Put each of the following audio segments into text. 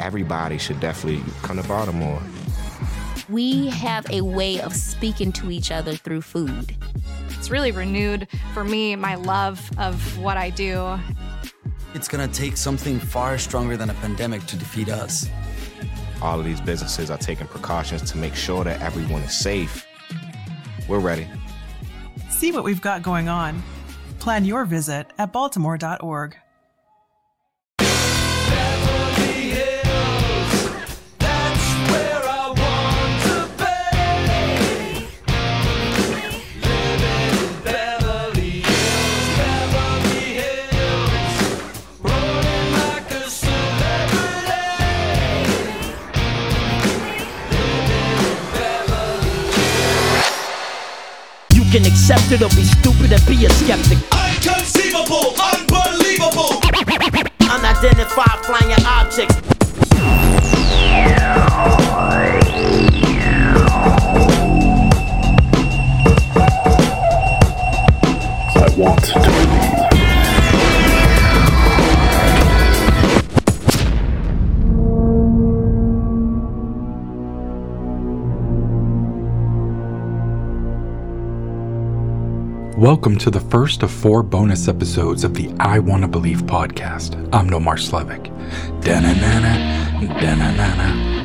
everybody should definitely come to Baltimore. We have a way of speaking to each other through food. It's really renewed for me my love of what I do. It's gonna take something far stronger than a pandemic to defeat us. All of these businesses are taking precautions to make sure that everyone is safe. We're ready. See what we've got going on. Plan your visit at baltimore.org. can accept it or be stupid and be a skeptic. Inconceivable, unbelievable. Unidentified flying objects. I want to believe. Welcome to the first of four bonus episodes of the I Wanna Believe podcast. I'm Nomar Slevik. Da-na-na-na, da-na-na-na.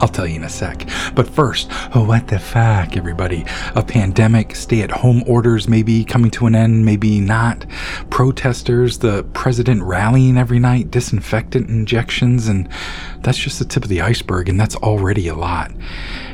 I'll tell you in a sec. But first, oh, what the fuck, everybody? A pandemic, stay at home orders maybe coming to an end, maybe not. Protesters, the president rallying every night, disinfectant injections, and that's just the tip of the iceberg, and that's already a lot.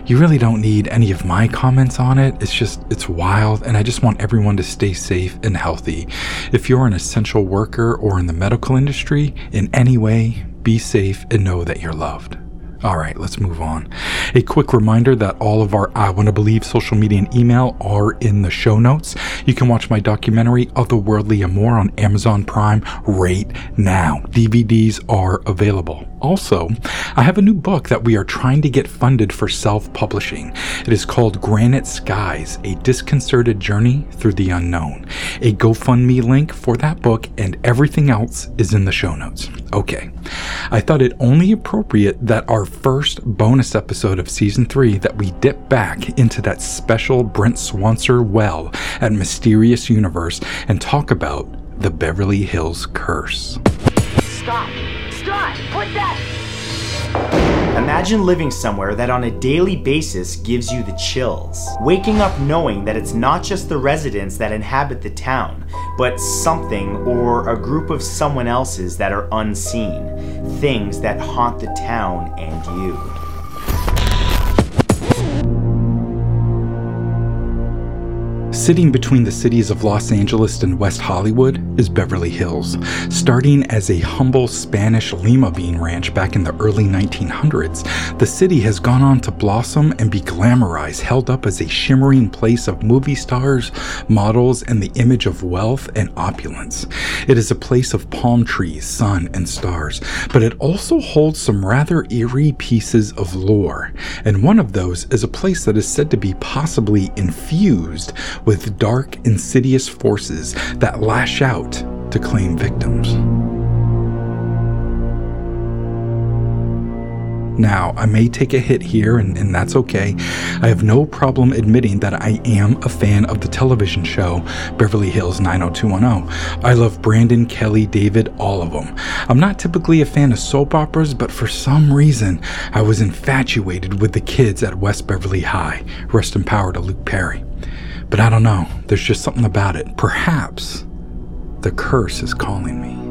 You really don't need any of my comments on it. It's just, it's wild, and I just want everyone to stay safe and healthy. If you're an essential worker or in the medical industry, in any way, be safe and know that you're loved. All right, let's move on. A quick reminder that all of our I Want to Believe social media and email are in the show notes. You can watch my documentary, Otherworldly and More, on Amazon Prime right now. DVDs are available. Also, I have a new book that we are trying to get funded for self publishing. It is called Granite Skies A Disconcerted Journey Through the Unknown. A GoFundMe link for that book and everything else is in the show notes. Okay, I thought it only appropriate that our first bonus episode of season three that we dip back into that special Brent Swancer well at Mysterious Universe and talk about the Beverly Hills Curse. Stop! Imagine living somewhere that on a daily basis gives you the chills. Waking up knowing that it's not just the residents that inhabit the town, but something or a group of someone else's that are unseen. Things that haunt the town and you. Sitting between the cities of Los Angeles and West Hollywood is Beverly Hills. Starting as a humble Spanish lima bean ranch back in the early 1900s, the city has gone on to blossom and be glamorized, held up as a shimmering place of movie stars, models, and the image of wealth and opulence. It is a place of palm trees, sun, and stars, but it also holds some rather eerie pieces of lore. And one of those is a place that is said to be possibly infused with dark, insidious forces that lash out to claim victims. Now, I may take a hit here, and, and, that's okay. I have no problem admitting that I am a fan of the television show Beverly Hills 90210. I love Brandon, Kelly, David, all of them. I'm not typically a fan of soap operas, but for some reason, I was infatuated with the kids at West Beverly High. Rest in power to Luke Perry. But I don't know, there's just something about it. Perhaps the curse is calling me.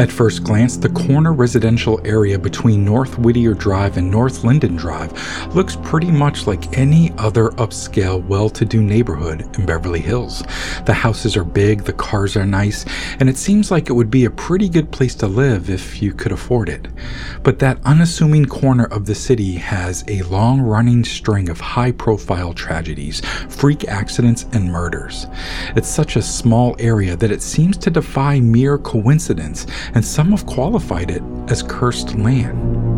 At first glance, the corner residential area between North Whittier Drive and North Linden Drive looks pretty much like any other upscale, well to do neighborhood in Beverly Hills. The houses are big, the cars are nice, and it seems like it would be a pretty good place to live if you could afford it. But that unassuming corner of the city has a long running string of high profile tragedies, freak accidents, and murders. It's such a small area that it seems to defy mere coincidence and some have qualified it as cursed land.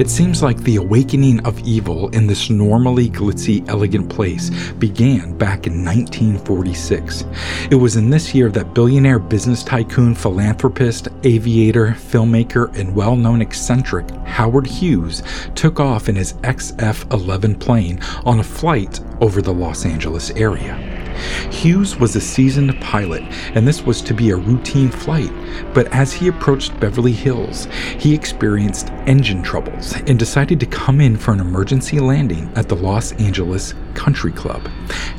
It seems like the awakening of evil in this normally glitzy, elegant place began back in 1946. It was in this year that billionaire business tycoon, philanthropist, aviator, filmmaker, and well known eccentric Howard Hughes took off in his XF 11 plane on a flight over the Los Angeles area. Hughes was a seasoned pilot, and this was to be a routine flight. But as he approached Beverly Hills, he experienced engine troubles and decided to come in for an emergency landing at the Los Angeles Country Club.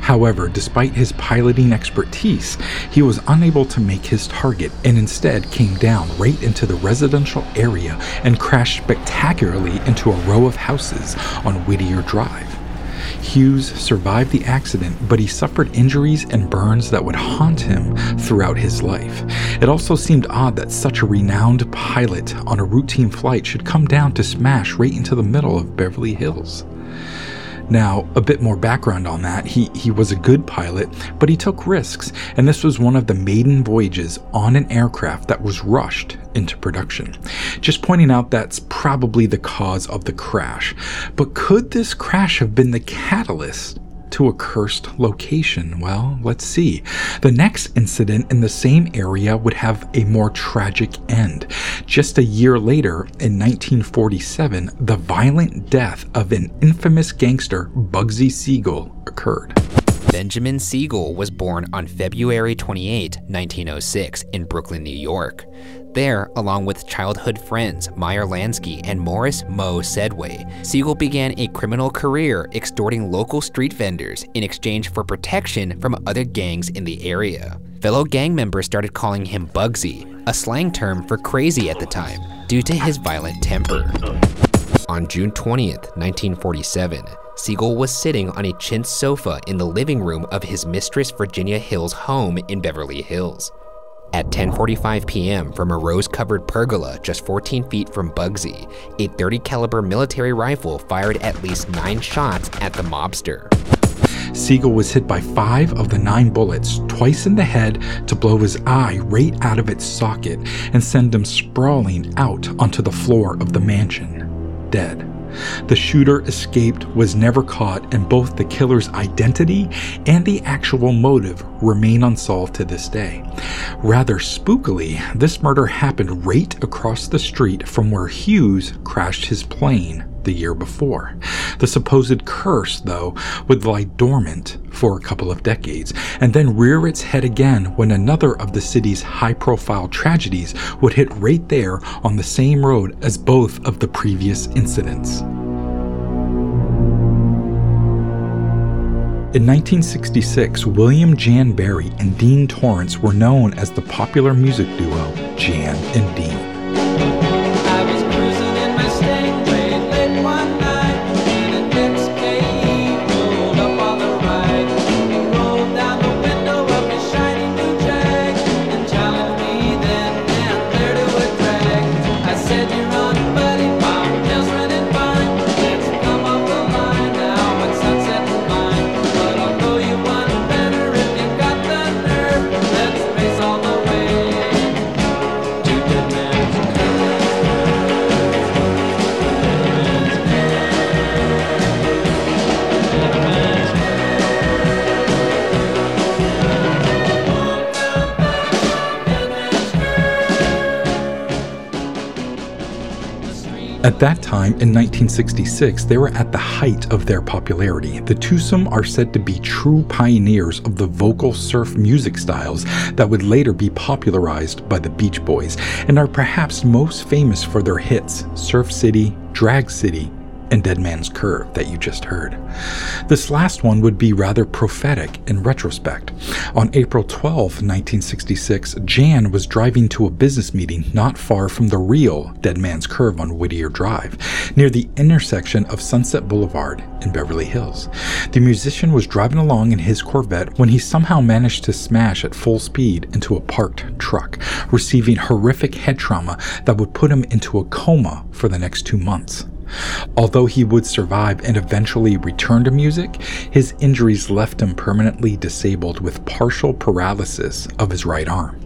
However, despite his piloting expertise, he was unable to make his target and instead came down right into the residential area and crashed spectacularly into a row of houses on Whittier Drive. Hughes survived the accident, but he suffered injuries and burns that would haunt him throughout his life. It also seemed odd that such a renowned pilot on a routine flight should come down to smash right into the middle of Beverly Hills. Now, a bit more background on that. He, he was a good pilot, but he took risks, and this was one of the maiden voyages on an aircraft that was rushed into production. Just pointing out that's probably the cause of the crash. But could this crash have been the catalyst to a cursed location? Well, let's see. The next incident in the same area would have a more tragic end. Just a year later, in 1947, the violent death of an infamous gangster, Bugsy Siegel, occurred. Benjamin Siegel was born on February 28, 1906, in Brooklyn, New York. There, along with childhood friends Meyer Lansky and Morris Moe Sedway, Siegel began a criminal career extorting local street vendors in exchange for protection from other gangs in the area. Fellow gang members started calling him Bugsy, a slang term for crazy at the time, due to his violent temper. On June 20th, 1947, Siegel was sitting on a chintz sofa in the living room of his mistress Virginia Hill's home in Beverly Hills. At 10:45 p.m., from a rose-covered pergola just 14 feet from Bugsy, a 30 caliber military rifle fired at least 9 shots at the mobster. Siegel was hit by five of the nine bullets, twice in the head to blow his eye right out of its socket and send him sprawling out onto the floor of the mansion, dead. The shooter escaped, was never caught, and both the killer's identity and the actual motive remain unsolved to this day. Rather spookily, this murder happened right across the street from where Hughes crashed his plane the year before. The supposed curse, though, would lie dormant for a couple of decades and then rear its head again when another of the city's high profile tragedies would hit right there on the same road as both of the previous incidents. In 1966, William Jan Berry and Dean Torrance were known as the popular music duo Jan and Dean. At that time, in 1966, they were at the height of their popularity. The twosome are said to be true pioneers of the vocal surf music styles that would later be popularized by the Beach Boys, and are perhaps most famous for their hits Surf City, Drag City, and Dead Man's Curve that you just heard. This last one would be rather prophetic in retrospect. On April 12, 1966, Jan was driving to a business meeting not far from the real Dead Man's Curve on Whittier Drive, near the intersection of Sunset Boulevard in Beverly Hills. The musician was driving along in his Corvette when he somehow managed to smash at full speed into a parked truck, receiving horrific head trauma that would put him into a coma for the next two months. Although he would survive and eventually return to music, his injuries left him permanently disabled with partial paralysis of his right arm.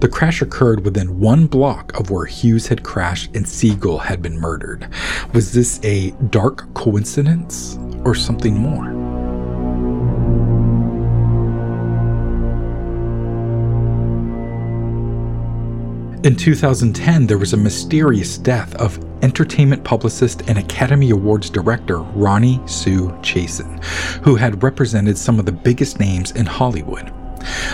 The crash occurred within one block of where Hughes had crashed and Siegel had been murdered. Was this a dark coincidence or something more? In 2010, there was a mysterious death of entertainment publicist and Academy Awards director Ronni Sue Chasen, who had represented some of the biggest names in Hollywood.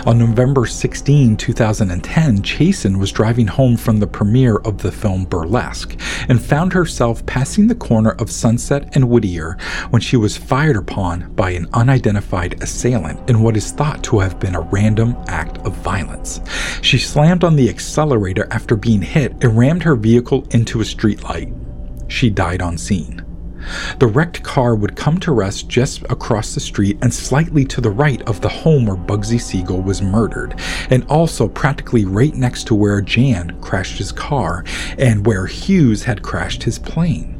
On November 16, 2010, Chasen was driving home from the premiere of the film Burlesque and found herself passing the corner of Sunset and Whittier when she was fired upon by an unidentified assailant in what is thought to have been a random act of violence. She slammed on the accelerator after being hit and rammed her vehicle into a streetlight. She died on scene. The wrecked car would come to rest just across the street and slightly to the right of the home where Bugsy Siegel was murdered, and also practically right next to where Jan crashed his car and where Hughes had crashed his plane.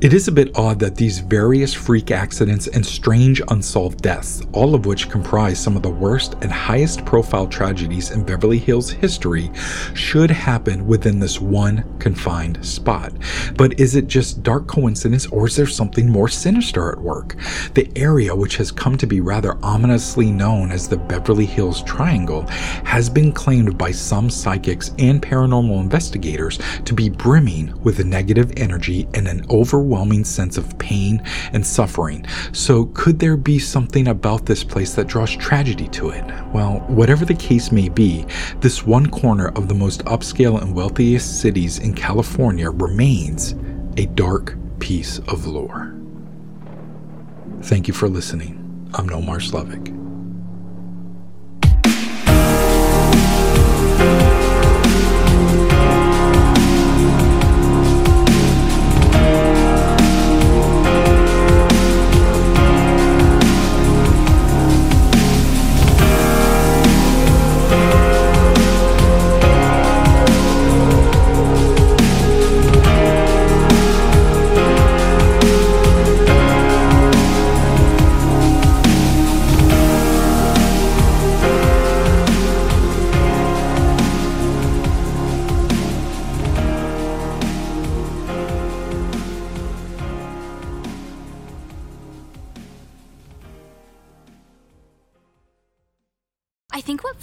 It is a bit odd that these various freak accidents and strange unsolved deaths, all of which comprise some of the worst and highest profile tragedies in Beverly Hills history, should happen within this one confined spot. But is it just dark coincidence or is there something more sinister at work? The area, which has come to be rather ominously known as the Beverly Hills Triangle, has been claimed by some psychics and paranormal investigators to be brimming with negative energy and an overwhelming sense of pain and suffering. So, could there be something about this place that draws tragedy to it? Well, whatever the case may be, this one corner of the most upscale and wealthiest cities in California remains a dark piece of lore. Thank you for listening. I'm Nomar Slevik.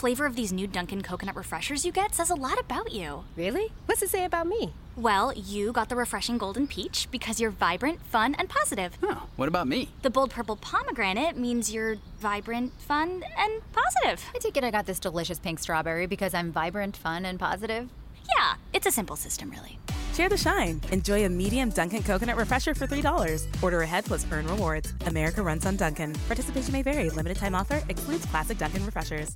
Flavor of these new Dunkin' coconut refreshers you get says a lot about you. Really? What's it say about me? Well, you got the refreshing golden peach because you're vibrant, fun, and positive. Oh, what about me? The bold purple pomegranate means you're vibrant, fun, and positive. I take it I got this delicious pink strawberry because I'm vibrant, fun, and positive. Yeah, it's a simple system, really. Share the shine. Enjoy a medium Dunkin' coconut refresher for $3. Order ahead plus earn rewards. America runs on Dunkin'. Participation may vary. Limited time offer excludes classic Dunkin' refreshers.